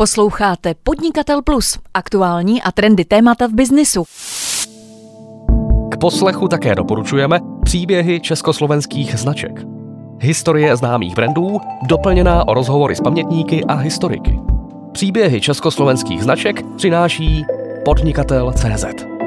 Posloucháte Podnikatel Plus, aktuální a trendy témata v biznisu. K poslechu také doporučujeme příběhy československých značek. Historie známých brandů, doplněná o rozhovory s pamětníky a historiky. Příběhy československých značek přináší podnikatel.cz.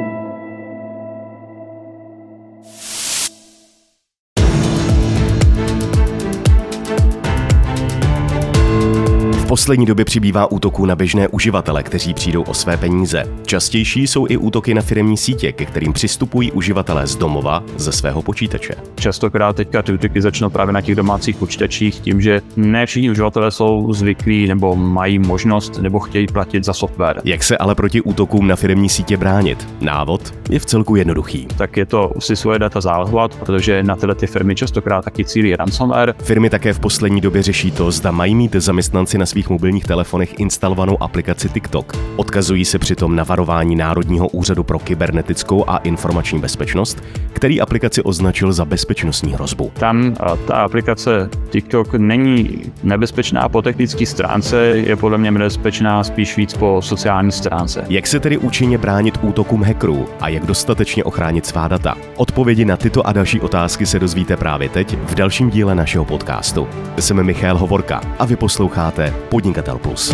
poslední době přibývá útoků na běžné uživatele, kteří přijdou o své peníze. Častější jsou i útoky na firmní sítě, ke kterým přistupují uživatelé z domova ze svého počítače. Častokrát teďka ty útoky začnou právě na těch domácích počítačích tím, že ne všichni uživatelé jsou zvyklí nebo mají možnost nebo chtějí platit za software. Jak se ale proti útokům na firmní sítě bránit? Návod je v celku jednoduchý. Tak je to si svoje data zálohovat, protože na tyhle ty firmy častokrát taky cílí ransomware. Firmy také v poslední době řeší to, zda mají mít zaměstnanci na svých svých mobilních telefonech instalovanou aplikaci TikTok. Odkazují se přitom na varování Národního úřadu pro kybernetickou a informační bezpečnost, který aplikaci označil za bezpečnostní hrozbu. Tam ta aplikace TikTok není nebezpečná po technické stránce, je podle mě nebezpečná spíš víc po sociální stránce. Jak se tedy účinně bránit útokům hackerů a jak dostatečně ochránit svá data? Odpovědi na tyto a další otázky se dozvíte právě teď v dalším díle našeho podcastu. Jsem Michal Hovorka a vy posloucháte Podnikatel Plus.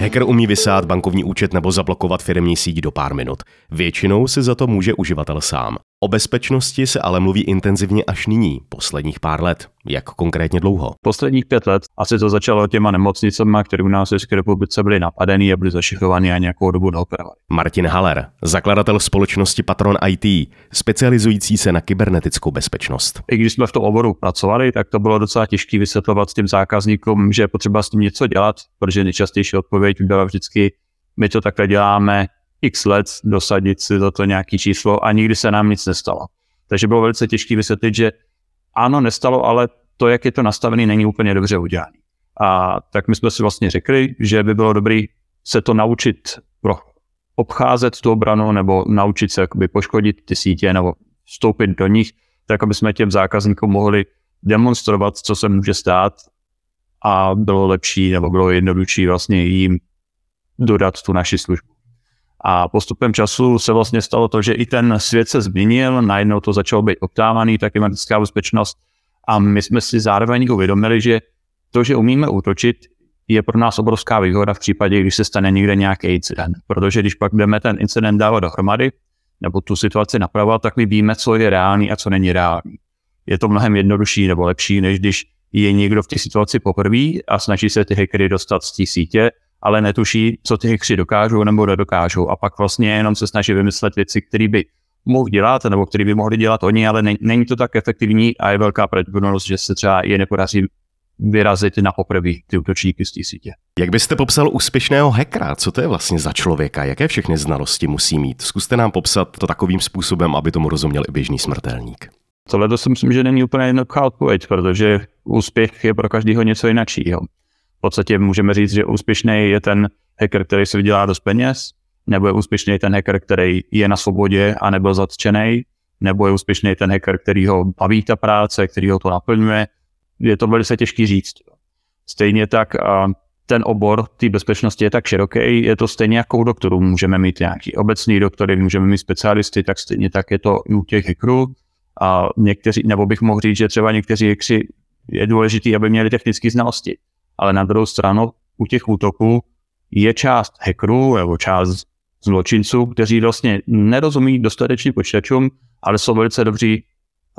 Hacker umí vysát bankovní účet nebo zablokovat firmní síť do pár minut. Většinou si za to může uživatel sám. O bezpečnosti se ale mluví intenzivně až nyní, posledních pár let. Jak konkrétně dlouho? Posledních pět let. Asi to začalo těma nemocnicemi, které u nás v České republice byly napadený a byly zašifrovaný a nějakou dobu neoperovali. Martin Haller, zakladatel společnosti Patron IT, specializující se na kybernetickou bezpečnost. I když jsme v tom oboru pracovali, tak to bylo docela těžké vysvětlovat s tím zákazníkům, že je potřeba s tím něco dělat, protože nejčastější odpověď byla vždycky, my to takhle děláme, x let dosadit si za to nějaký číslo a nikdy se nám nic nestalo. Takže bylo velice těžké vysvětlit, že ano, nestalo, ale to, jak je to nastavené, není úplně dobře udělané. A tak my jsme si vlastně řekli, že by bylo dobré se to naučit pro obcházet tu obranu nebo naučit se jakoby poškodit ty sítě nebo vstoupit do nich, tak aby jsme těm zákazníkům mohli demonstrovat, co se může stát a bylo lepší nebo bylo jednodušší vlastně jim dodat tu naši službu. A postupem času se vlastně stalo to, že i ten svět se změnil, najednou to začalo být optávaný, ta klimatická bezpečnost. A my jsme si zároveň uvědomili, že to, že umíme útočit, je pro nás obrovská výhoda v případě, když se stane někde nějaký incident. Protože když pak jdeme ten incident dávat dohromady, nebo tu situaci napravovat, tak my víme, co je reálný a co není reálný. Je to mnohem jednodušší nebo lepší, než když je někdo v té situaci poprvé a snaží se ty hackery dostat z té sítě ale netuší, co ty hry dokážou nebo nedokážou. A pak vlastně jenom se snaží vymyslet věci, které by mohl dělat, nebo které by mohli dělat oni, ale ne, není to tak efektivní a je velká pravděpodobnost, že se třeba je nepodaří vyrazit na poprvé ty útočníky z té sítě. Jak byste popsal úspěšného hackera? Co to je vlastně za člověka? Jaké všechny znalosti musí mít? Zkuste nám popsat to takovým způsobem, aby tomu rozuměl i běžný smrtelník. Tohle to si myslím, že není úplně jednoduchá odpověď, protože úspěch je pro každého něco jiného podstatě můžeme říct, že úspěšný je ten hacker, který si vydělá dost peněz, nebo je úspěšný ten hacker, který je na svobodě a nebyl zatčený, nebo je úspěšný ten hacker, který ho baví ta práce, který ho to naplňuje. Je to velice těžký říct. Stejně tak ten obor té bezpečnosti je tak široký, je to stejně jako u doktorů. Můžeme mít nějaký obecný doktory, můžeme mít specialisty, tak stejně tak je to i u těch hackerů. A někteří, nebo bych mohl říct, že třeba někteří hackři je důležité, aby měli technické znalosti ale na druhou stranu u těch útoků je část hackerů nebo část zločinců, kteří vlastně nerozumí dostatečně počítačům, ale jsou velice dobří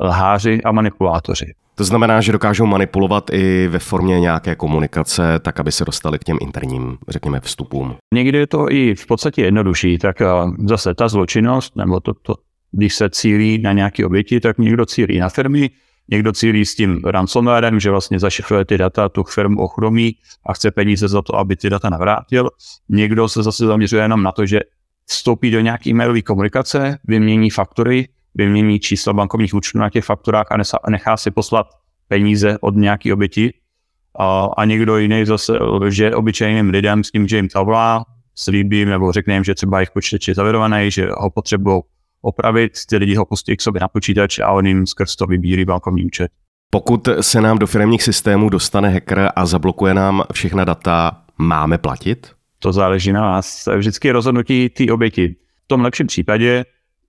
lháři a manipulátoři. To znamená, že dokážou manipulovat i ve formě nějaké komunikace, tak aby se dostali k těm interním, řekněme, vstupům. Někdy je to i v podstatě jednodušší, tak zase ta zločinnost, nebo to, to když se cílí na nějaké oběti, tak někdo cílí na firmy, Někdo cílí s tím ransomwarem, že vlastně zašifruje ty data, tu firmu ochromí a chce peníze za to, aby ty data navrátil. Někdo se zase zaměřuje jenom na to, že vstoupí do nějaké e-mailové komunikace, vymění faktory, vymění čísla bankovních účtů na těch fakturách a nechá si poslat peníze od nějaké oběti. A, a někdo jiný zase že obyčejným lidem s tím, že jim zavolá, slíbí nebo řekne jim, že třeba jejich počítač je zavirovaný, že ho potřebují opravit, ty lidi ho pustí k sobě na počítač a on jim skrz to vybírí bankovní účet. Pokud se nám do firmních systémů dostane hacker a zablokuje nám všechna data, máme platit? To záleží na vás. Vždycky rozhodnutí té oběti. V tom lepším případě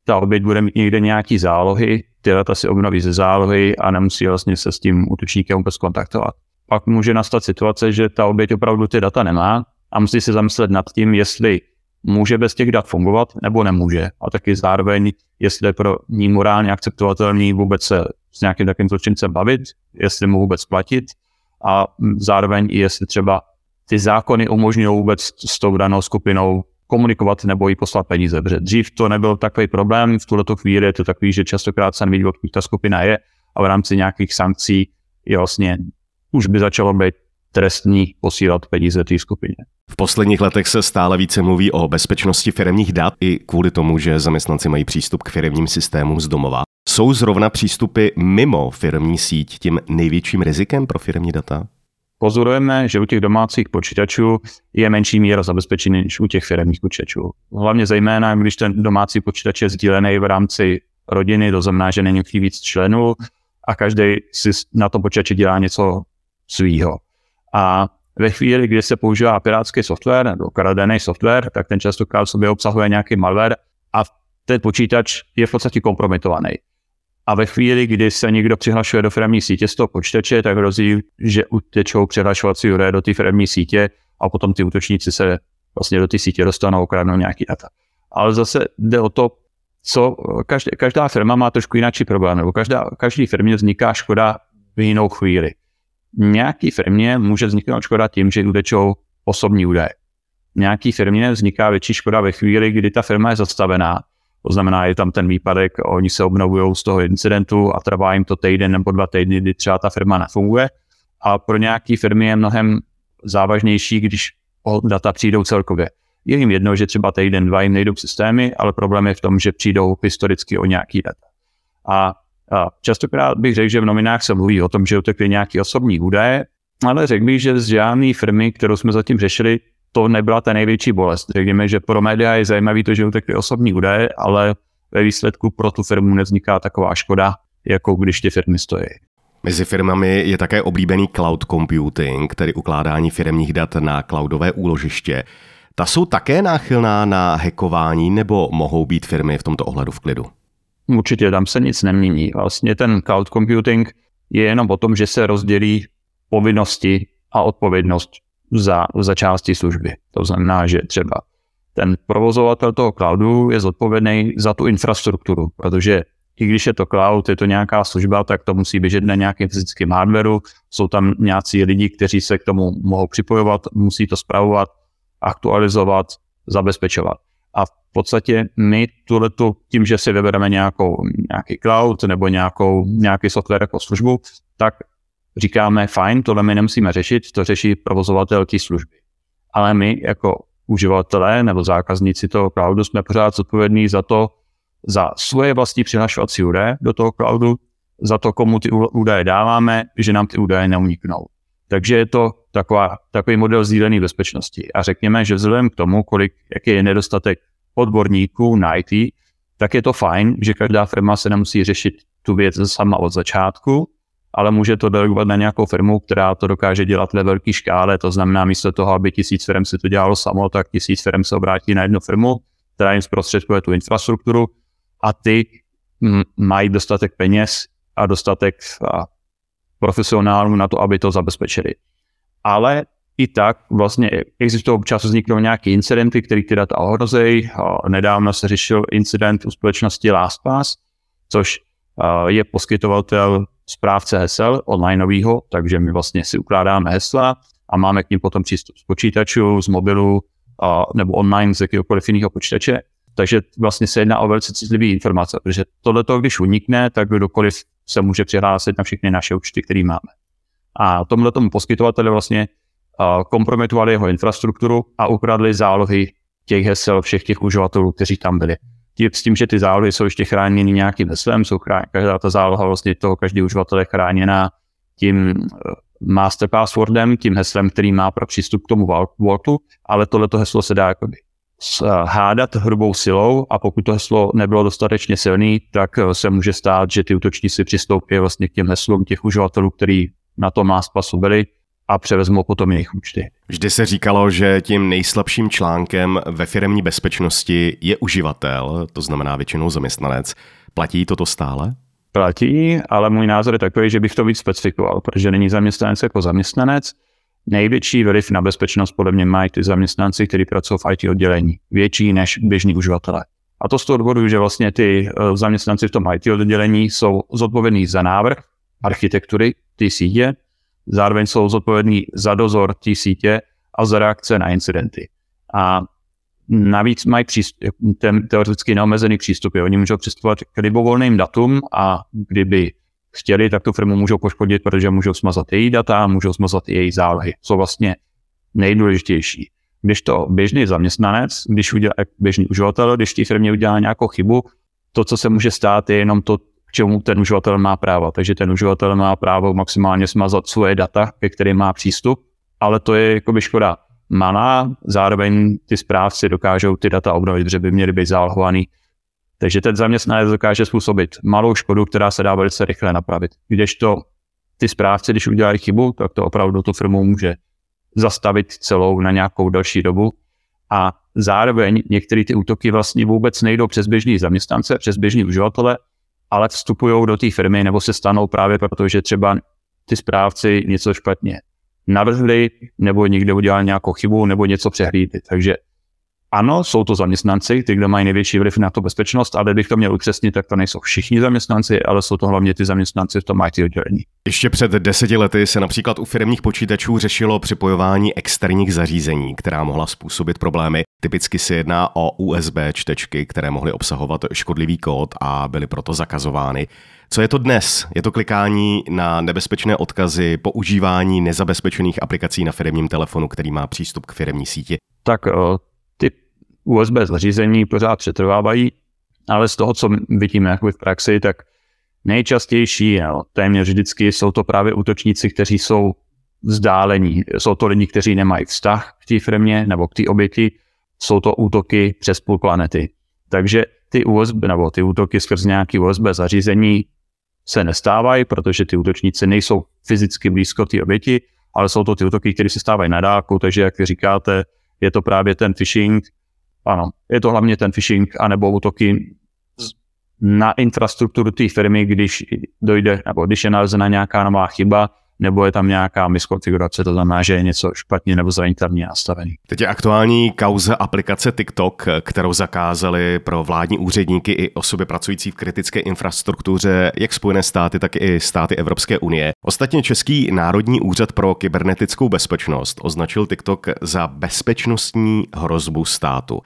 ta oběť bude mít někde nějaký zálohy, ty data si obnoví ze zálohy a nemusí vlastně se s tím útočníkem vůbec kontaktovat. Pak může nastat situace, že ta oběť opravdu ty data nemá a musí se zamyslet nad tím, jestli může bez těch dat fungovat nebo nemůže. A taky zároveň, jestli je pro ní morálně akceptovatelný vůbec se s nějakým takovým zločincem bavit, jestli mu vůbec platit a zároveň i jestli třeba ty zákony umožňují vůbec s tou danou skupinou komunikovat nebo jí poslat peníze. Protože dřív to nebyl takový problém, v tuto chvíli je to takový, že častokrát se neví, odkud ta skupina je a v rámci nějakých sankcí je vlastně už by začalo být trestní posílat peníze té skupině. V posledních letech se stále více mluví o bezpečnosti firmních dat i kvůli tomu, že zaměstnanci mají přístup k firmním systémům z domova. Jsou zrovna přístupy mimo firmní síť tím největším rizikem pro firmní data? Pozorujeme, že u těch domácích počítačů je menší míra zabezpečení než u těch firmních počítačů. Hlavně zejména, když ten domácí počítač je sdílený v rámci rodiny, to znamená, že není víc členů a každý si na tom počítači dělá něco svýho. A ve chvíli, kdy se používá pirátský software nebo kradený software, tak ten častokrát v sobě obsahuje nějaký malware a ten počítač je v podstatě kompromitovaný. A ve chvíli, kdy se někdo přihlašuje do firmní sítě z toho počítače, tak hrozí, že utečou přihlašovací údaje do té firmní sítě a potom ty útočníci se vlastně do té sítě dostanou a ukradnou nějaký data. Ale zase jde o to, co každá, každá firma má trošku jiný problém, nebo každá, každý firmě vzniká škoda v jinou chvíli nějaký firmě může vzniknout škoda tím, že utečou osobní údaje. Nějaký firmě vzniká větší škoda ve chvíli, kdy ta firma je zastavená. To znamená, je tam ten výpadek, oni se obnovují z toho incidentu a trvá jim to týden nebo dva týdny, kdy třeba ta firma nefunguje. A pro nějaký firmy je mnohem závažnější, když data přijdou celkově. Je jim jedno, že třeba týden, dva jim nejdou systémy, ale problém je v tom, že přijdou historicky o nějaký data. A častokrát bych řekl, že v nominách se mluví o tom, že utekly nějaké osobní údaje, ale řekl bych, že z žádné firmy, kterou jsme zatím řešili, to nebyla ta největší bolest. Řekněme, že pro média je zajímavé to, že utekly osobní údaje, ale ve výsledku pro tu firmu nevzniká taková škoda, jako když ty firmy stojí. Mezi firmami je také oblíbený cloud computing, tedy ukládání firmních dat na cloudové úložiště. Ta jsou také náchylná na hackování nebo mohou být firmy v tomto ohledu v klidu? Určitě tam se nic nemění. Vlastně ten cloud computing je jenom o tom, že se rozdělí povinnosti a odpovědnost za, za části služby. To znamená, že třeba ten provozovatel toho cloudu je zodpovědný za tu infrastrukturu, protože i když je to cloud, je to nějaká služba, tak to musí běžet na nějakém fyzickém hardwareu, jsou tam nějací lidi, kteří se k tomu mohou připojovat, musí to spravovat, aktualizovat, zabezpečovat. A v podstatě my tuhletu, tím, že si vybereme nějakou, nějaký cloud nebo nějakou, nějaký software jako službu, tak říkáme, fajn, tohle my nemusíme řešit, to řeší provozovatel té služby. Ale my jako uživatelé nebo zákazníci toho cloudu jsme pořád zodpovědní za to, za svoje vlastní přihlašovací údaje do toho cloudu, za to, komu ty údaje dáváme, že nám ty údaje neuniknou. Takže je to taková, takový model sdílené bezpečnosti. A řekněme, že vzhledem k tomu, kolik, jaký je nedostatek odborníků na IT, tak je to fajn, že každá firma se nemusí řešit tu věc sama od začátku, ale může to delegovat na nějakou firmu, která to dokáže dělat ve velké škále. To znamená, místo toho, aby tisíc firm si to dělalo samo, tak tisíc firm se obrátí na jednu firmu, která jim zprostředkuje tu infrastrukturu a ty mají dostatek peněz a dostatek profesionálů na to, aby to zabezpečili. Ale i tak vlastně existují občas vzniknou nějaké incidenty, které ty data ohrozejí. Nedávno se řešil incident u společnosti LastPass, což je poskytovatel správce hesel onlineového, takže my vlastně si ukládáme hesla a máme k ním potom přístup z počítačů, z mobilu nebo online z jakéhokoliv jiného počítače. Takže vlastně se jedná o velice citlivý informace, protože tohle, když unikne, tak kdokoliv se může přihlásit na všechny naše účty, které máme. A tomhle tomu poskytovateli vlastně kompromitovali jeho infrastrukturu a ukradli zálohy těch hesel všech těch uživatelů, kteří tam byli. S tím, že ty zálohy jsou ještě chráněny nějakým heslem, jsou chráněny, každá ta záloha vlastně toho každý uživatel je chráněná tím eh, master passwordem, tím heslem, který má pro přístup k tomu vaultu, ale tohleto heslo se dá jakoby hádat hrubou silou a pokud to heslo nebylo dostatečně silný, tak eh, se může stát, že ty útočníci přistoupí vlastně k těm heslům těch uživatelů, který na to má spasu byli a převezmou potom jejich účty. Vždy se říkalo, že tím nejslabším článkem ve firmní bezpečnosti je uživatel, to znamená většinou zaměstnanec. Platí toto stále? Platí, ale můj názor je takový, že bych to víc specifikoval, protože není zaměstnanec jako zaměstnanec, největší vliv na bezpečnost podle mě mají ty zaměstnanci, kteří pracují v IT oddělení. Větší než běžní uživatelé. A to z toho důvodu, že vlastně ty eh, zaměstnanci v tom IT oddělení jsou zodpovědní za návrh architektury té sítě, zároveň jsou zodpovědní za dozor té sítě a za reakce na incidenty. A navíc mají přístup, ten teoreticky neomezený přístup. Oni můžou přistupovat k libovolným datům a kdyby chtěli, tak tu firmu můžou poškodit, protože můžou smazat její data, můžou smazat i její zálohy, co vlastně nejdůležitější. Když to běžný zaměstnanec, když udělá, běžný uživatel, když té firmě udělá nějakou chybu, to, co se může stát, je jenom to, k čemu ten uživatel má právo. Takže ten uživatel má právo maximálně smazat svoje data, ke kterým má přístup, ale to je jako by škoda malá, zároveň ty správci dokážou ty data obnovit, protože by měly být zálohovaný takže ten zaměstnanec dokáže způsobit malou škodu, která se dá velice rychle napravit. Kdežto ty správci, když udělají chybu, tak to opravdu tu firmu může zastavit celou na nějakou další dobu. A zároveň některé ty útoky vlastně vůbec nejdou přes běžný zaměstnance, přes běžný uživatele, ale vstupují do té firmy nebo se stanou právě proto, že třeba ty správci něco špatně navrhli, nebo někde udělali nějakou chybu, nebo něco přehlídli. Takže ano, jsou to zaměstnanci, ty, kdo mají největší vliv na to bezpečnost, ale bych to měl upřesnit, tak to nejsou všichni zaměstnanci, ale jsou to hlavně ty zaměstnanci v tom IT oddělení. Ještě před deseti lety se například u firmních počítačů řešilo připojování externích zařízení, která mohla způsobit problémy. Typicky se jedná o USB čtečky, které mohly obsahovat škodlivý kód a byly proto zakazovány. Co je to dnes? Je to klikání na nebezpečné odkazy, používání nezabezpečených aplikací na firmním telefonu, který má přístup k firmní síti. Tak USB zařízení pořád přetrvávají, ale z toho, co vidíme jako v praxi, tak nejčastější, no, téměř vždycky jsou to právě útočníci, kteří jsou vzdálení. Jsou to lidi, kteří nemají vztah k té firmě nebo k té oběti. Jsou to útoky přes půl planety. Takže ty USB nebo ty útoky skrz nějaký USB zařízení se nestávají, protože ty útočníci nejsou fyzicky blízko té oběti, ale jsou to ty útoky, které se stávají na dálku, takže jak říkáte, je to právě ten phishing, ano, je to hlavně ten phishing anebo útoky na infrastrukturu té firmy, když dojde, nebo když je nalezena nějaká nová chyba, nebo je tam nějaká miskonfigurace, to znamená, že je něco špatně nebo zranitelně nastavený. Teď je aktuální kauza aplikace TikTok, kterou zakázali pro vládní úředníky i osoby pracující v kritické infrastruktuře, jak Spojené státy, tak i státy Evropské unie. Ostatně Český národní úřad pro kybernetickou bezpečnost označil TikTok za bezpečnostní hrozbu státu.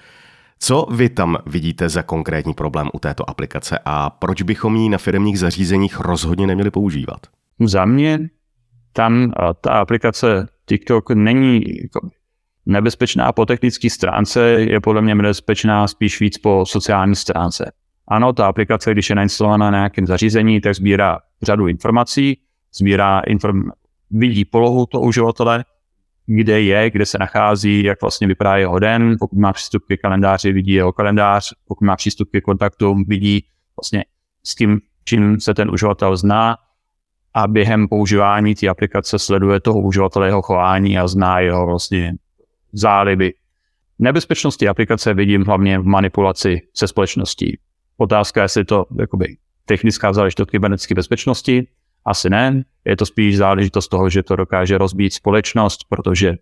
Co vy tam vidíte za konkrétní problém u této aplikace a proč bychom ji na firmních zařízeních rozhodně neměli používat? Za mě tam ta aplikace TikTok není jako nebezpečná po technické stránce, je podle mě nebezpečná spíš víc po sociální stránce. Ano, ta aplikace, když je nainstalovaná na nějakém zařízení, tak sbírá řadu informací, sbírá inform- vidí polohu toho uživatele, kde je, kde se nachází, jak vlastně vypadá jeho den, pokud má přístup ke kalendáři, vidí jeho kalendář, pokud má přístup ke kontaktům, vidí vlastně s tím, čím se ten uživatel zná, a během používání té aplikace sleduje toho uživatele jeho chování a zná jeho vlastně záliby. Nebezpečnost té aplikace vidím hlavně v manipulaci se společností. Otázka je, jestli to jakoby, technická záležitost kybernetické bezpečnosti. Asi ne. Je to spíš záležitost toho, že to dokáže rozbít společnost, protože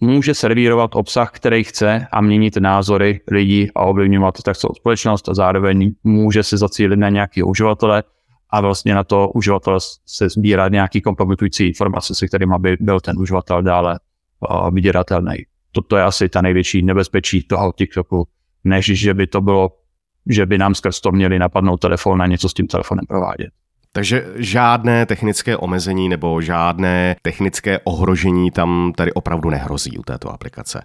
může servírovat obsah, který chce a měnit názory lidí a ovlivňovat tak společnost a zároveň může se zacílit na nějaký uživatele, a vlastně na to uživatel se sbírá nějaký kompromitující informace, se kterým by byl ten uživatel dále uh. Toto je asi ta největší nebezpečí toho TikToku, než že by to bylo, že by nám skrz to měli napadnout telefon a něco s tím telefonem provádět. Takže žádné technické omezení nebo žádné technické ohrožení tam tady opravdu nehrozí u této aplikace.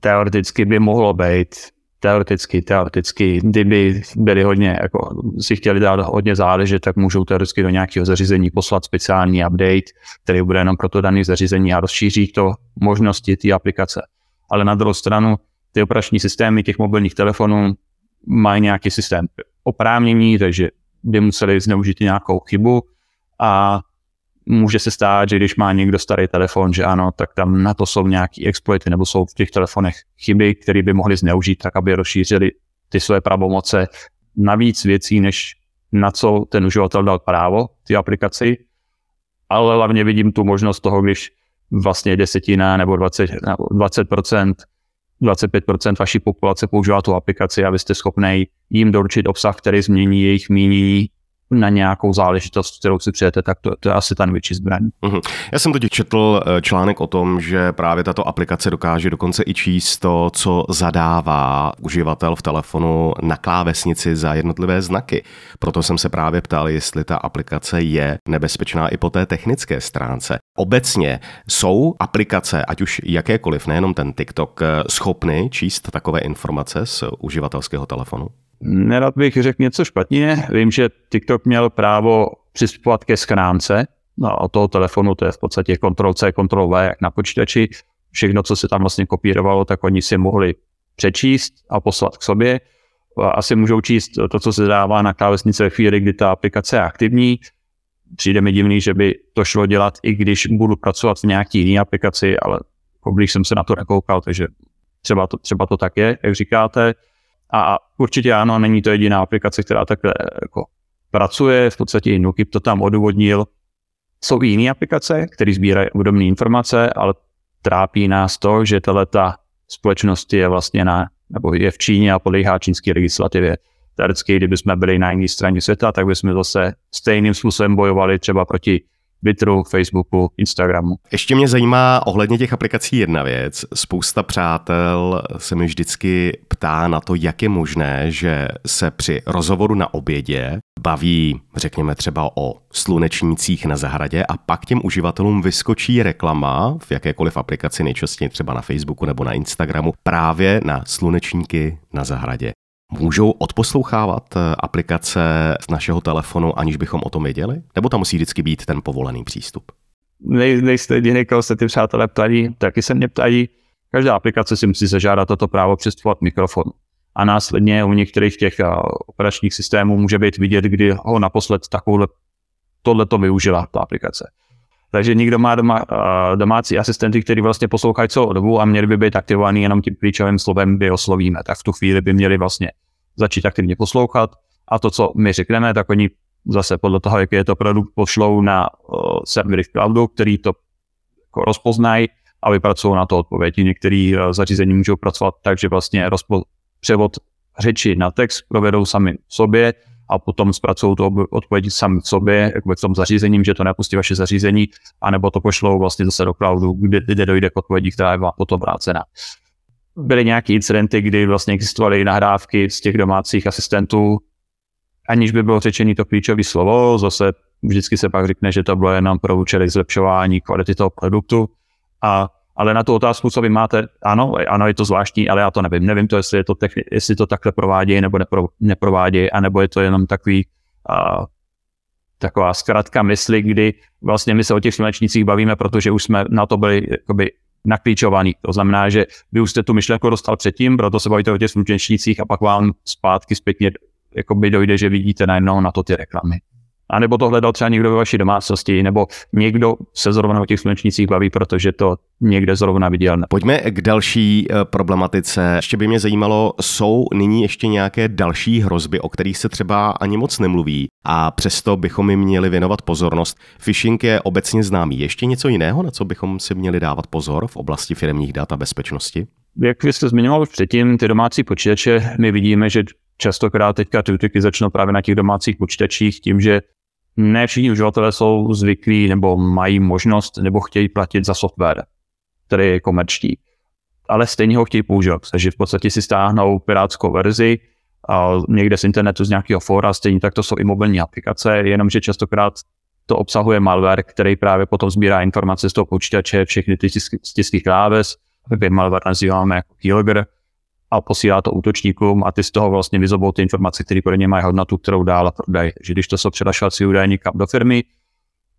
Teoreticky by mohlo být, teoreticky, teoreticky, kdyby byli hodně, jako si chtěli dát hodně záležet, tak můžou teoreticky do nějakého zařízení poslat speciální update, který bude jenom pro to dané zařízení a rozšíří to možnosti té aplikace. Ale na druhou stranu ty operační systémy těch mobilních telefonů mají nějaký systém oprávnění, takže by museli zneužít nějakou chybu a může se stát, že když má někdo starý telefon, že ano, tak tam na to jsou nějaký exploity nebo jsou v těch telefonech chyby, které by mohli zneužít tak, aby rozšířili ty své pravomoce na víc věcí, než na co ten uživatel dal právo, ty aplikaci. Ale hlavně vidím tu možnost toho, když vlastně desetina nebo 20, 20%, 25% vaší populace používá tu aplikaci a vy jste schopný jim doručit obsah, který změní jejich mínění na nějakou záležitost, kterou si přijete, tak to, to je asi ta největší zbraň. Mm-hmm. Já jsem totiž četl eh, článek o tom, že právě tato aplikace dokáže dokonce i číst to, co zadává uživatel v telefonu na klávesnici za jednotlivé znaky. Proto jsem se právě ptal, jestli ta aplikace je nebezpečná i po té technické stránce. Obecně jsou aplikace, ať už jakékoliv, nejenom ten TikTok, eh, schopny číst takové informace z uživatelského telefonu? Nerad bych řekl něco špatně. Vím, že TikTok měl právo přistupovat ke schránce no, od toho telefonu, to je v podstatě Ctrl C, Ctrl V, jak na počítači. Všechno, co se tam vlastně kopírovalo, tak oni si mohli přečíst a poslat k sobě. Asi můžou číst to, co se dává na klávesnici ve chvíli, kdy ta aplikace je aktivní. Přijde mi divný, že by to šlo dělat, i když budu pracovat v nějaký jiné aplikaci, ale když jsem se na to nekoukal, takže třeba to, třeba to tak je, jak říkáte. A určitě ano, není to jediná aplikace, která takhle jako pracuje, v podstatě i Nukip to tam odůvodnil. Jsou i jiné aplikace, které sbírají obdobné informace, ale trápí nás to, že ta společnost je vlastně na, nebo je v Číně a podléhá čínské legislativě. Teoreticky, kdyby jsme byli na jiné straně světa, tak bychom zase stejným způsobem bojovali třeba proti Twitteru, Facebooku, Instagramu. Ještě mě zajímá ohledně těch aplikací jedna věc. Spousta přátel se mi vždycky ptá na to, jak je možné, že se při rozhovoru na obědě baví, řekněme třeba o slunečnících na zahradě a pak těm uživatelům vyskočí reklama v jakékoliv aplikaci, nejčastěji třeba na Facebooku nebo na Instagramu, právě na slunečníky na zahradě. Můžou odposlouchávat eh, aplikace z našeho telefonu, aniž bychom o tom věděli? Nebo tam musí vždycky být ten povolený přístup? Nej, nejste jediný, koho se ty přátelé ptají, taky se mě ptají. Každá aplikace si musí zažádat toto právo přistupovat mikrofon. A následně u některých těch eh, operačních systémů může být vidět, kdy ho naposled takovou tohle to využila, ta aplikace. Takže někdo má doma, domácí asistenty, který vlastně poslouchají celou dobu a měli by být aktivovaný jenom tím klíčovým slovem, kdy oslovíme. Tak v tu chvíli by měli vlastně začít aktivně poslouchat a to, co my řekneme, tak oni zase podle toho, jaký je to produkt, pošlou na uh, servery v cloudu, který to jako rozpoznají a vypracují na to odpovědi. Některé uh, zařízení můžou pracovat tak, že vlastně rozpo- převod řeči na text provedou sami sobě a potom zpracují to odpovědi sami v sobě, jako v tom zařízením, že to nepustí vaše zařízení, anebo to pošlou vlastně zase do cloudu, kde, kde dojde k odpovědi, která je vám potom vrácena. Byly nějaké incidenty, kdy vlastně existovaly nahrávky z těch domácích asistentů, aniž by bylo řečený to klíčové slovo, zase vždycky se pak řekne, že to bylo jenom pro účely zlepšování kvality toho produktu a ale na tu otázku, co vy máte, ano, ano, je to zvláštní, ale já to nevím. Nevím to, jestli, je to, techni- jestli to takhle provádějí nebo nepro, neprovádějí, anebo je to jenom takový uh, taková zkrátka mysli, kdy vlastně my se o těch slunečnicích bavíme, protože už jsme na to byli jakoby naklíčovaný. To znamená, že vy už jste tu myšlenku dostal předtím, proto se bavíte o těch slunečnicích a pak vám zpátky zpětně jakoby dojde, že vidíte najednou na to ty reklamy. A nebo to hledal třeba někdo ve vaší domácnosti, nebo někdo se zrovna o těch slunečnicích baví, protože to někde zrovna viděl. Pojďme k další eh, problematice. Ještě by mě zajímalo, jsou nyní ještě nějaké další hrozby, o kterých se třeba ani moc nemluví a přesto bychom jim měli věnovat pozornost. Phishing je obecně známý. Ještě něco jiného, na co bychom si měli dávat pozor v oblasti firmních dat a bezpečnosti? Jak vy jste zmiňoval už předtím, ty domácí počítače, my vidíme, že častokrát teďka ty útoky začnou právě na těch domácích počítačích tím, že ne všichni uživatelé jsou zvyklí nebo mají možnost nebo chtějí platit za software, který je komerční. Ale stejně ho chtějí používat, takže v podstatě si stáhnou pirátskou verzi a někde z internetu z nějakého fóra, stejně tak to jsou i mobilní aplikace, jenomže častokrát to obsahuje malware, který právě potom sbírá informace z toho počítače, všechny ty stisky kláves, malware nazýváme jako keylogger, a posílá to útočníkům a ty z toho vlastně vyzobou ty informace, které pro ně mají hodnotu, kterou dál prodají. Že když to jsou přehlašovací údaje někam do firmy,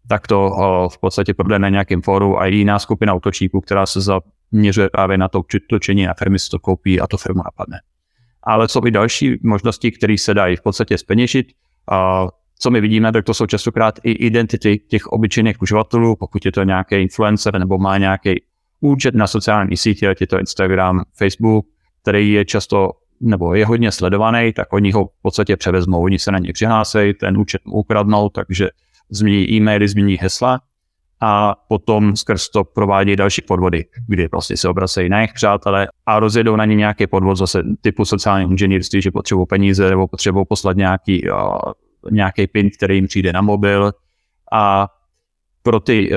tak to v podstatě prodá na nějakém fóru a jiná skupina útočníků, která se za měřuje právě na to točení na firmy, si to koupí a to firmu napadne. Ale co i další možnosti, které se dají v podstatě speněžit, a co my vidíme, tak to jsou častokrát i identity těch obyčejných uživatelů, pokud je to nějaký influencer nebo má nějaký účet na sociální sítě, ať je to Instagram, Facebook, který je často nebo je hodně sledovaný, tak oni ho v podstatě převezmou, oni se na něj přihlásí, ten účet mu ukradnou, takže změní e-maily, změní hesla a potom skrz to provádí další podvody, kdy prostě se obracejí na jejich přátelé a rozjedou na ně nějaký podvod zase typu sociální inženýrství, že potřebují peníze nebo potřebují poslat nějaký, nějaký pin, který jim přijde na mobil. A pro ty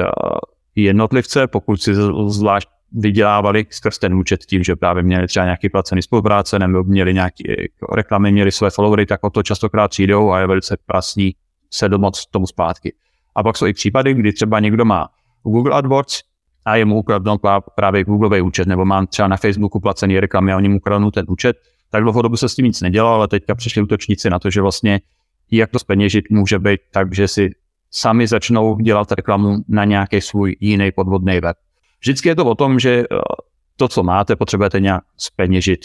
jednotlivce, pokud si zvlášť vydělávali skrz ten účet tím, že právě měli třeba nějaký placený spolupráce nebo měli nějaké jako reklamy, měli své followery, tak o to častokrát přijdou a je velice prasný se domoc tomu zpátky. A pak jsou i případy, kdy třeba někdo má Google AdWords a je mu ukradnou právě Googleový účet, nebo mám třeba na Facebooku placený reklamy a oni mu ukradnou ten účet, tak dlouhodobu se s tím nic nedělalo, ale teďka přišli útočníci na to, že vlastně jak to speněžit může být tak, že si sami začnou dělat reklamu na nějaký svůj jiný podvodný web. Vždycky je to o tom, že eh, to, co máte, potřebujete nějak speněžit.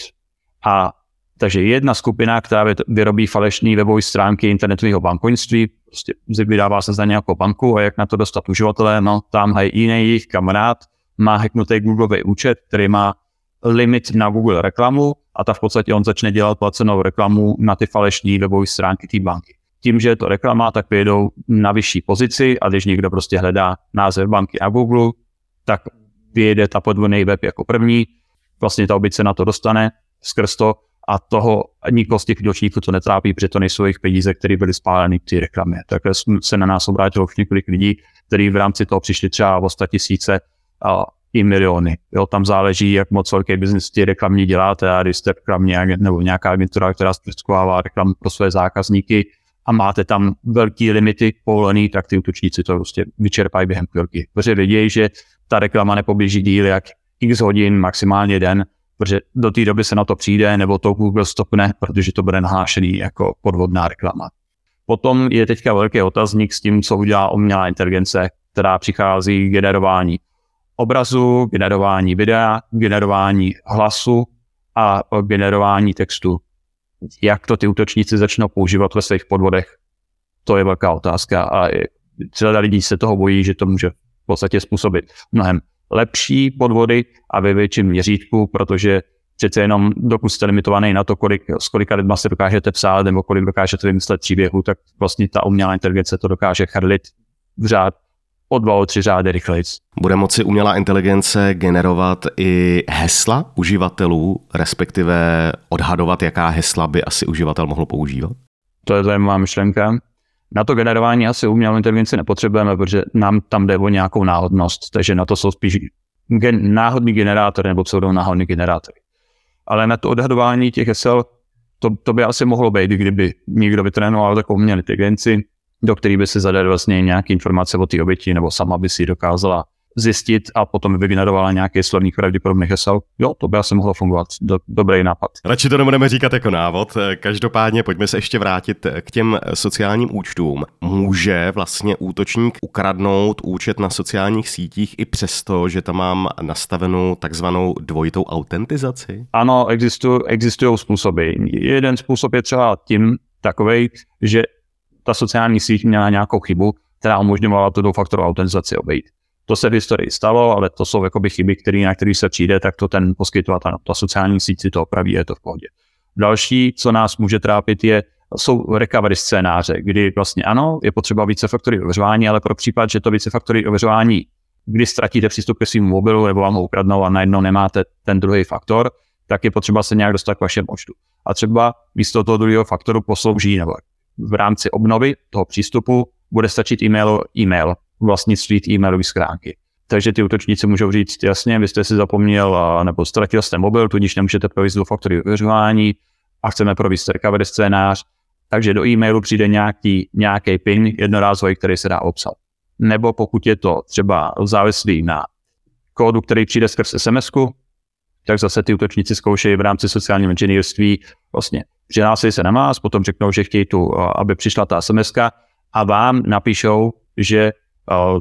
A takže jedna skupina, která vyrobí falešné webové stránky internetového bankovnictví, prostě vydává se za nějakou banku a jak na to dostat uživatele, no tamhle jiný jejich kamarád má hacknutý Googleový účet, který má limit na Google reklamu a ta v podstatě on začne dělat placenou reklamu na ty falešné webové stránky té banky. Tím, že je to reklama, tak vyjedou na vyšší pozici a když někdo prostě hledá název banky na Google, tak vyjede ta podvodný web jako první, vlastně ta obyce na to dostane skrz to a toho nikoho z těch útočníků to netrápí, protože to nejsou jejich peníze, které byly spáleny té reklamě. Takhle se na nás obrátilo už několik lidí, kteří v rámci toho přišli třeba o 100 tisíce a i miliony. Jo, tam záleží, jak moc velký biznis ty reklamní děláte a když jste reklamní nebo nějaká agentura, která zprostředkovává reklamu pro své zákazníky a máte tam velký limity povolený, tak ty útočníci to prostě vyčerpají během chvilky. Protože vědějí, že ta reklama nepoběží díl jak x hodin, maximálně den, protože do té doby se na to přijde, nebo to Google stopne, protože to bude nahlášený jako podvodná reklama. Potom je teďka velký otazník s tím, co udělá umělá inteligence, která přichází k generování obrazu, generování videa, generování hlasu a generování textu. Jak to ty útočníci začnou používat ve svých podvodech, to je velká otázka a celá lidí se toho bojí, že to může v podstatě způsobit mnohem lepší podvody a ve větším měřítku, protože přece jenom dokud jste limitovaný na to, kolik, s kolika lidma se dokážete psát nebo kolik dokážete vymyslet příběhu, tak vlastně ta umělá inteligence to dokáže chrlit v řád o dva, o tři řády rychleji. Bude moci umělá inteligence generovat i hesla uživatelů, respektive odhadovat, jaká hesla by asi uživatel mohl používat? To je zajímavá myšlenka. Na to generování asi umělou inteligenci nepotřebujeme, protože nám tam jde o nějakou náhodnost, takže na to jsou spíš gen, náhodný generátory nebo pseudonáhodný generátory. Ale na to odhadování těch hesel, to, to by asi mohlo být, kdyby někdo vytrénoval takovou umělou inteligenci, do který by si zadal vlastně nějaké informace o té oběti, nebo sama by si dokázala zjistit a potom vygenerovala nějaký slovník pravděpodobných hesel. Jo, to by asi mohlo fungovat. Do, dobrý nápad. Radši to nebudeme říkat jako návod. Každopádně pojďme se ještě vrátit k těm sociálním účtům. Může vlastně útočník ukradnout účet na sociálních sítích i přesto, že tam mám nastavenou takzvanou dvojitou autentizaci? Ano, existují existují způsoby. Jeden způsob je třeba tím takový, že ta sociální síť měla nějakou chybu, která umožňovala tu dvoufaktorovou autentizaci obejít. To se v historii stalo, ale to jsou jakoby chyby, který, na který se přijde, tak to ten poskytovatel, ta sociální síť si to opraví, je to v pohodě. Další, co nás může trápit, je, jsou recovery scénáře, kdy vlastně ano, je potřeba více faktory ověřování, ale pro případ, že to více faktory ověřování, kdy ztratíte přístup ke svým mobilu nebo vám ho ukradnou a najednou nemáte ten druhý faktor, tak je potřeba se nějak dostat k vašemu počtu. A třeba místo toho druhého faktoru poslouží nebo v rámci obnovy toho přístupu bude stačit e-mail, e-mail vlastnictví e-mailové schránky. Takže ty útočníci můžou říct, jasně, vy jste si zapomněl nebo ztratil jste mobil, tudíž nemůžete provést dvoufaktorový ověřování a chceme provést recovery scénář, takže do e-mailu přijde nějaký, nějaký PIN jednorázový, který se dá obsat. Nebo pokud je to třeba závislý na kódu, který přijde skrz sms tak zase ty útočníci zkoušejí v rámci sociálního inženýrství vlastně přihlásí se na vás, potom řeknou, že chtějí tu, aby přišla ta sms a vám napíšou, že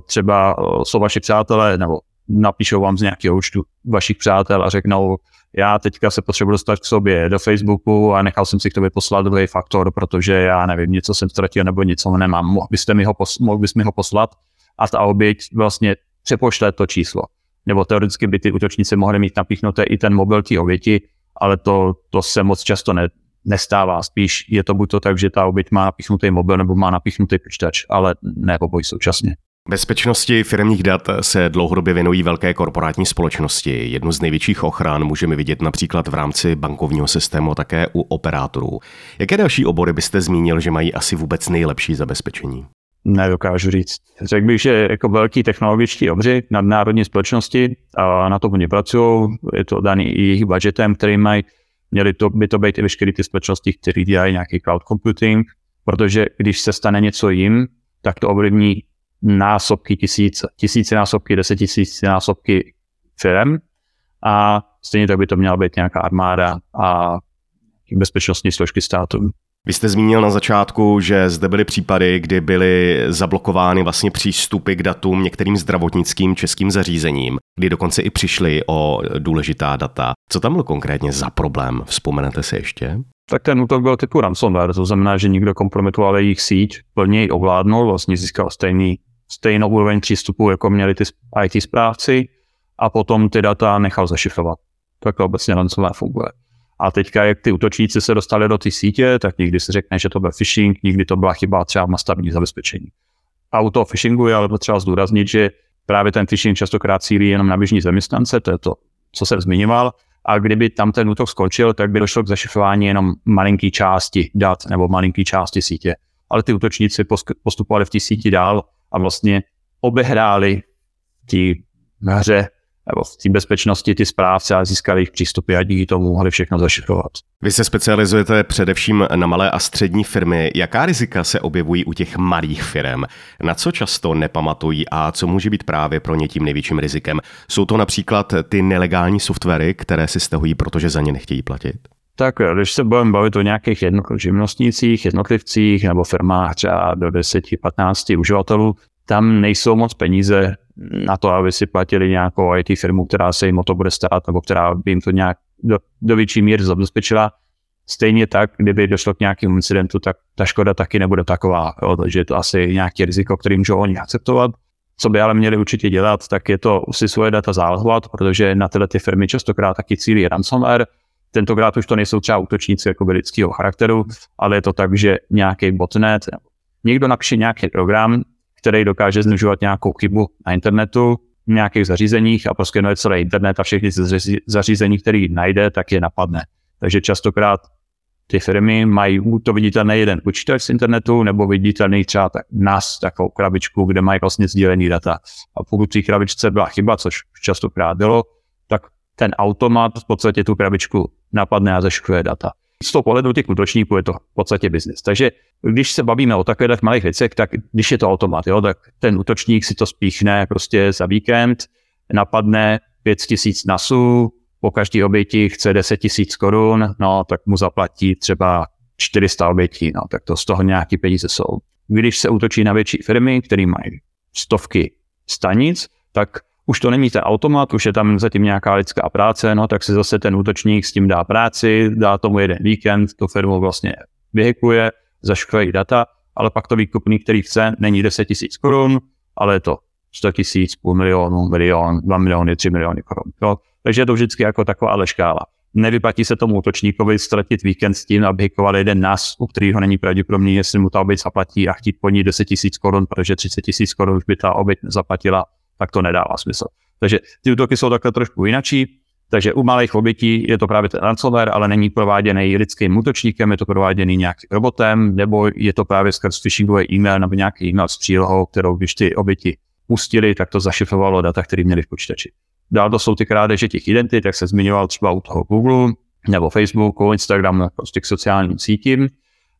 třeba jsou vaši přátelé nebo napíšou vám z nějakého účtu vašich přátel a řeknou, já teďka se potřebuji dostat k sobě do Facebooku a nechal jsem si k tobě poslat druhý faktor, protože já nevím, něco jsem ztratil nebo něco nemám. Mohl byste mi ho, pos- mohl bys mi ho poslat? A ta oběť vlastně přepošle to číslo. Nebo teoreticky by ty útočníci mohli mít napíchnuté i ten mobil té oběti, ale to, to se moc často ne, nestává. Spíš je to buď to tak, že ta oběť má napíchnutý mobil nebo má napíchnutý počítač, ale ne obojí současně. Bezpečnosti firmních dat se dlouhodobě věnují velké korporátní společnosti. Jednu z největších ochran můžeme vidět například v rámci bankovního systému také u operátorů. Jaké další obory byste zmínil, že mají asi vůbec nejlepší zabezpečení? Nedokážu říct. Řekl bych, že jako velký technologičtí obři nadnárodní společnosti a na tom oni pracují, je to daný i jejich budgetem, který mají, měli to, by to být i veškeré ty společnosti, které dělají nějaký cloud computing, protože když se stane něco jim, tak to ovlivní násobky tisíc, tisíce násobky, deset tisíce násobky firm a stejně tak by to měla být nějaká armáda a bezpečnostní složky státu. Vy jste zmínil na začátku, že zde byly případy, kdy byly zablokovány vlastně přístupy k datům některým zdravotnickým českým zařízením, kdy dokonce i přišli o důležitá data. Co tam byl konkrétně za problém? Vzpomenete si ještě? Tak ten útok byl typu ransomware, to znamená, že někdo kompromitoval jejich síť, plně ji ovládnul, vlastně získal stejný, stejnou úroveň přístupu, jako měli ty IT správci a potom ty data nechal zašifrovat. Tak to obecně ransomware funguje. A teďka, jak ty útočníci se dostali do té sítě, tak někdy se řekne, že to byl phishing, někdy to byla chyba třeba v nastavení zabezpečení. A u toho phishingu je ale potřeba zdůraznit, že právě ten phishing častokrát cílí jenom na běžní zaměstnance, to je to, co jsem zmiňoval, a kdyby tam ten útok skončil, tak by došlo k zašifrování jenom malinké části dat nebo malinké části sítě. Ale ty útočníci postupovali v té síti dál a vlastně obehráli ti hře nebo v té bezpečnosti ty správce a získali jejich přístupy a díky tomu mohli všechno zašifrovat. Vy se specializujete především na malé a střední firmy. Jaká rizika se objevují u těch malých firm? Na co často nepamatují a co může být právě pro ně tím největším rizikem? Jsou to například ty nelegální softwary, které si stahují, protože za ně nechtějí platit? Tak když se budeme bavit o nějakých živnostnících, jednotlivcích nebo firmách třeba do 10-15 uživatelů, tam nejsou moc peníze na to, aby si platili nějakou IT firmu, která se jim o to bude starat, nebo která by jim to nějak do, do větší míry zabezpečila. Stejně tak, kdyby došlo k nějakému incidentu, tak ta škoda taky nebude taková. Jo, takže je to asi nějaké riziko, který můžou oni akceptovat. Co by ale měli určitě dělat, tak je to si svoje data zálohovat, protože na tyhle ty firmy častokrát taky cílí ransomware. Tentokrát už to nejsou třeba útočníci jako lidského charakteru, ale je to tak, že nějaký botnet, někdo napíše nějaký program, který dokáže znižovat nějakou chybu na internetu, v nějakých zařízeních a prostě je celý internet a všechny zařízení, které najde, tak je napadne. Takže častokrát ty firmy mají to viditelný jeden počítač z internetu nebo viditelný třeba tak nás, takovou krabičku, kde mají vlastně sdílený data. A pokud v té krabičce byla chyba, což častokrát bylo, tak ten automat v podstatě tu krabičku napadne a zaškuje data z toho pohledu těch útočníků je to v podstatě biznis. Takže když se bavíme o takových malých věcech, tak když je to automat, jo, tak ten útočník si to spíchne prostě za víkend, napadne 5 tisíc nasů, po každý oběti chce 10 tisíc korun, no tak mu zaplatí třeba 400 obětí, no tak to z toho nějaký peníze jsou. Když se útočí na větší firmy, které mají stovky stanic, tak už to není ten automat, už je tam zatím nějaká lidská práce, no tak si zase ten útočník s tím dá práci, dá tomu jeden víkend, tu firmu vlastně vyhekuje, zaškvejí data, ale pak to výkupný, který chce, není 10 tisíc korun, ale je to 100 tisíc, půl milionu, milion, 2 miliony, 3 miliony korun. Jo? Takže je to vždycky jako taková ale škála. Nevyplatí se tomu útočníkovi ztratit víkend s tím, aby hackoval jeden nás, u kterého není pravděpodobný, jestli mu ta oběť zaplatí a chtít po ní 10 tisíc korun, protože 30 tisíc korun už by ta oběť zaplatila tak to nedává smysl. Takže ty útoky jsou takhle trošku jinačí. Takže u malých obětí je to právě ten ransomware, ale není prováděný lidským útočníkem, je to prováděný nějakým robotem, nebo je to právě skrz phishingový e-mail nebo nějaký e-mail s přílohou, kterou když ty oběti pustili, tak to zašifrovalo data, které měli v počítači. Dál to jsou ty krádeže těch identit, jak se zmiňoval třeba u toho Google, nebo Facebooku, Instagram, prostě k sociálním sítím.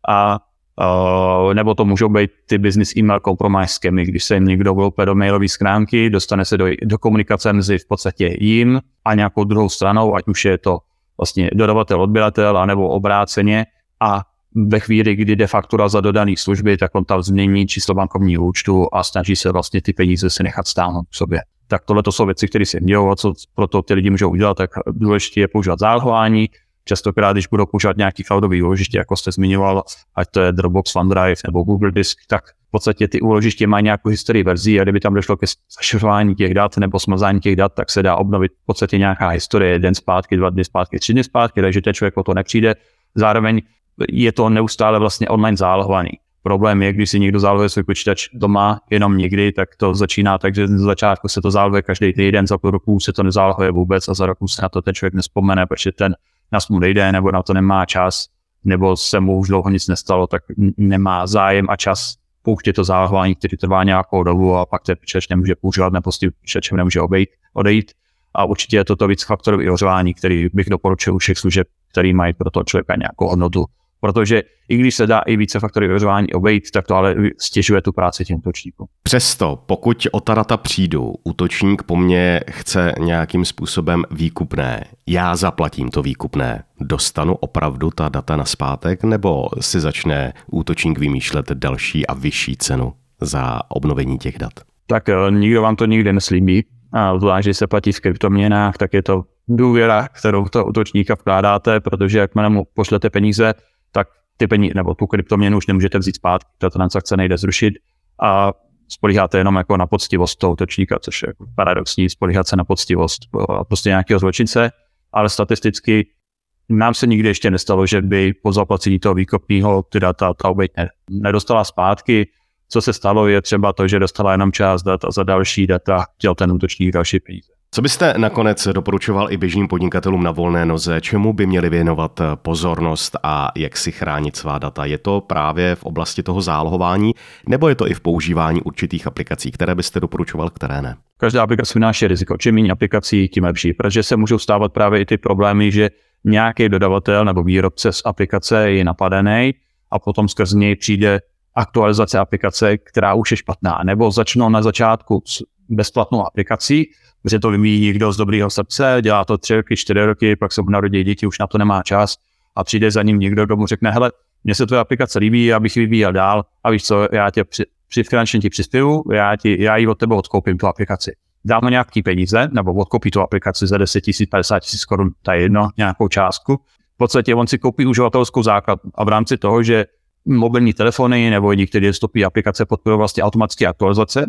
A Uh, nebo to můžou být ty business email compromise když se jim někdo vloupe do mailové schránky, dostane se do, do komunikace mezi v podstatě jim a nějakou druhou stranou, ať už je to vlastně dodavatel, odběratel, anebo obráceně a ve chvíli, kdy jde faktura za dodaný služby, tak on tam změní číslo bankovního účtu a snaží se vlastně ty peníze si nechat stáhnout k sobě. tak tohle to jsou věci, které se dějou a co pro to ty lidi můžou udělat, tak důležité je používat zálohování, častokrát, když budou používat nějaký cloudový úložiště, jako jste zmiňoval, ať to je Dropbox, OneDrive nebo Google Disk, tak v podstatě ty úložiště mají nějakou historii verzí a kdyby tam došlo ke zašiřování těch dat nebo smazání těch dat, tak se dá obnovit v podstatě nějaká historie, den zpátky, dva dny zpátky, tři dny zpátky, takže ten člověk o to nepřijde. Zároveň je to neustále vlastně online zálohovaný. Problém je, když si někdo zálohuje svůj počítač doma jenom někdy, tak to začíná tak, že z začátku se to zálohuje každý týden, za půl roku se to nezálohuje vůbec a za roku se na to ten člověk nespomene, protože ten nás mu nejde, nebo na to nemá čas, nebo se mu už dlouho nic nestalo, tak nemá zájem a čas pouštět to zálohování, který trvá nějakou dobu a pak ten počítač nemůže používat, nebo s tím nemůže obejít, odejít. A určitě je to víc faktorů i který bych doporučil u všech služeb, který mají pro toho člověka nějakou hodnotu protože i když se dá i více faktory ověřování obejít, tak to ale stěžuje tu práci těm útočníkům. Přesto, pokud o ta data přijdu, útočník po mně chce nějakým způsobem výkupné, já zaplatím to výkupné, dostanu opravdu ta data na zpátek, nebo si začne útočník vymýšlet další a vyšší cenu za obnovení těch dat? Tak eh, nikdo vám to nikdy neslíbí. A zvlášť, že se platí v kryptoměnách, tak je to důvěra, kterou to útočníka vkládáte, protože jakmile mu pošlete peníze, tak ty peníze nebo tu kryptoměnu už nemůžete vzít zpátky, ta transakce nejde zrušit a spolíháte jenom jako na poctivost toho útočníka, což je jako paradoxní, spolíhat se na poctivost prostě nějakého zločince, ale statisticky nám se nikdy ještě nestalo, že by po zaplacení toho výkopního ty data ta oběť nedostala zpátky. Co se stalo, je třeba to, že dostala jenom část dat a za další data chtěl ten útočník další peníze. Co byste nakonec doporučoval i běžným podnikatelům na volné noze? Čemu by měli věnovat pozornost a jak si chránit svá data? Je to právě v oblasti toho zálohování, nebo je to i v používání určitých aplikací, které byste doporučoval, které ne? Každá aplikace vynáší riziko. Čím méně aplikací, tím lepší, protože se můžou stávat právě i ty problémy, že nějaký dodavatel nebo výrobce z aplikace je napadený a potom skrz něj přijde aktualizace aplikace, která už je špatná, nebo začnou na začátku bezplatnou aplikací, že to vymíjí někdo z dobrého srdce, dělá to tři roky, čtyři roky, pak se narodí děti, už na to nemá čas a přijde za ním někdo, kdo mu řekne, hele, mně se tvoje aplikace líbí, já bych ji vyvíjel dál a víš co, já tě při, při finančně ti přispěju, já, ti, já ji od tebe odkoupím, tu aplikaci. Dám mu nějaký peníze, nebo odkoupí tu aplikaci za 10 000, 50 000 korun, ta jedno, nějakou částku. V podstatě on si koupí uživatelskou základ a v rámci toho, že mobilní telefony nebo některé stopí aplikace podporují vlastně automatické aktualizace,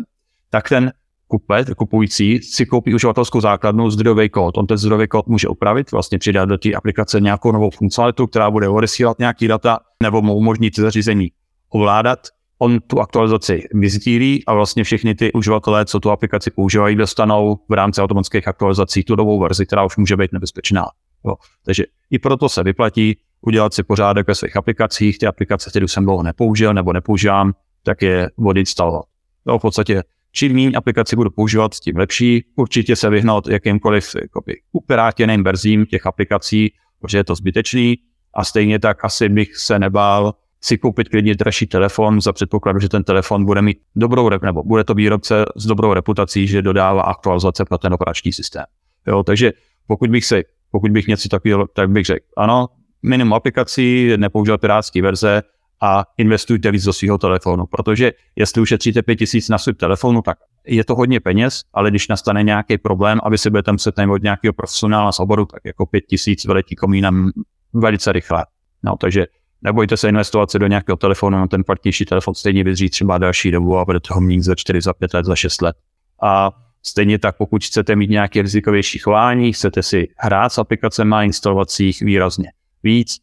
tak ten kupec, kupující si koupí uživatelskou základnu zdrojový kód. On ten zdrojový kód může upravit, vlastně přidat do té aplikace nějakou novou funkcionalitu, která bude odesílat nějaký data nebo mu umožnit zařízení ovládat. On tu aktualizaci vyzdílí a vlastně všechny ty uživatelé, co tu aplikaci používají, dostanou v rámci automatických aktualizací tu novou verzi, která už může být nebezpečná. Jo. Takže i proto se vyplatí udělat si pořádek ve svých aplikacích. Ty aplikace, které jsem dlouho nepoužil nebo nepoužívám, tak je odinstalovat. No, v podstatě čím méně aplikaci budu používat, tím lepší. Určitě se vyhnout jakýmkoliv jakoby, uperátěným verzím těch aplikací, protože je to zbytečný. A stejně tak asi bych se nebál si koupit klidně dražší telefon za předpokladu, že ten telefon bude mít dobrou, nebo bude to výrobce s dobrou reputací, že dodává aktualizace pro ten operační systém. Jo, takže pokud bych se, pokud bych něco takového, tak bych řekl, ano, minimum aplikací, nepoužívat pirátské verze, a investujte víc do svého telefonu, protože jestli ušetříte 5000 na svůj telefonu, tak je to hodně peněz, ale když nastane nějaký problém aby si budete muset najmout nějakého profesionála z oboru, tak jako 5000 veletí komínem velice rychle. No, takže nebojte se investovat se do nějakého telefonu, ten kvalitnější telefon stejně vydrží třeba další dobu a budete ho mít za 4, za 5 let, za 6 let. A stejně tak, pokud chcete mít nějaké rizikovější chování, chcete si hrát s aplikacemi instalovat si jich výrazně víc,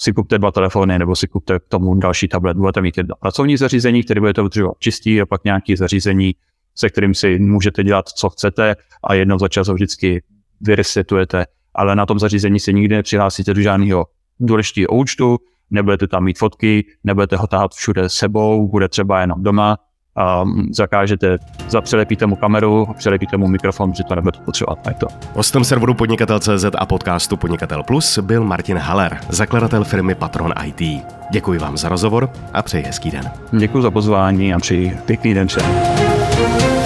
si kupte dva telefony nebo si kupte k tomu další tablet. Budete mít jedno pracovní zařízení, které budete udržovat čistý a pak nějaké zařízení, se kterým si můžete dělat, co chcete a jednou za čas ho vždycky vyresetujete, ale na tom zařízení si nikdy nepřihlásíte do žádného důležitého účtu, nebudete tam mít fotky, nebudete ho tahat všude sebou, bude třeba jenom doma a zakážete, zapřelepíte mu kameru, přelepíte mu mikrofon, že to nebudete potřebovat. Tak to. Hostem serveru Podnikatel.cz a podcastu Podnikatel Plus byl Martin Haller, zakladatel firmy Patron IT. Děkuji vám za rozhovor a přeji hezký den. Děkuji za pozvání a přeji pěkný den všem.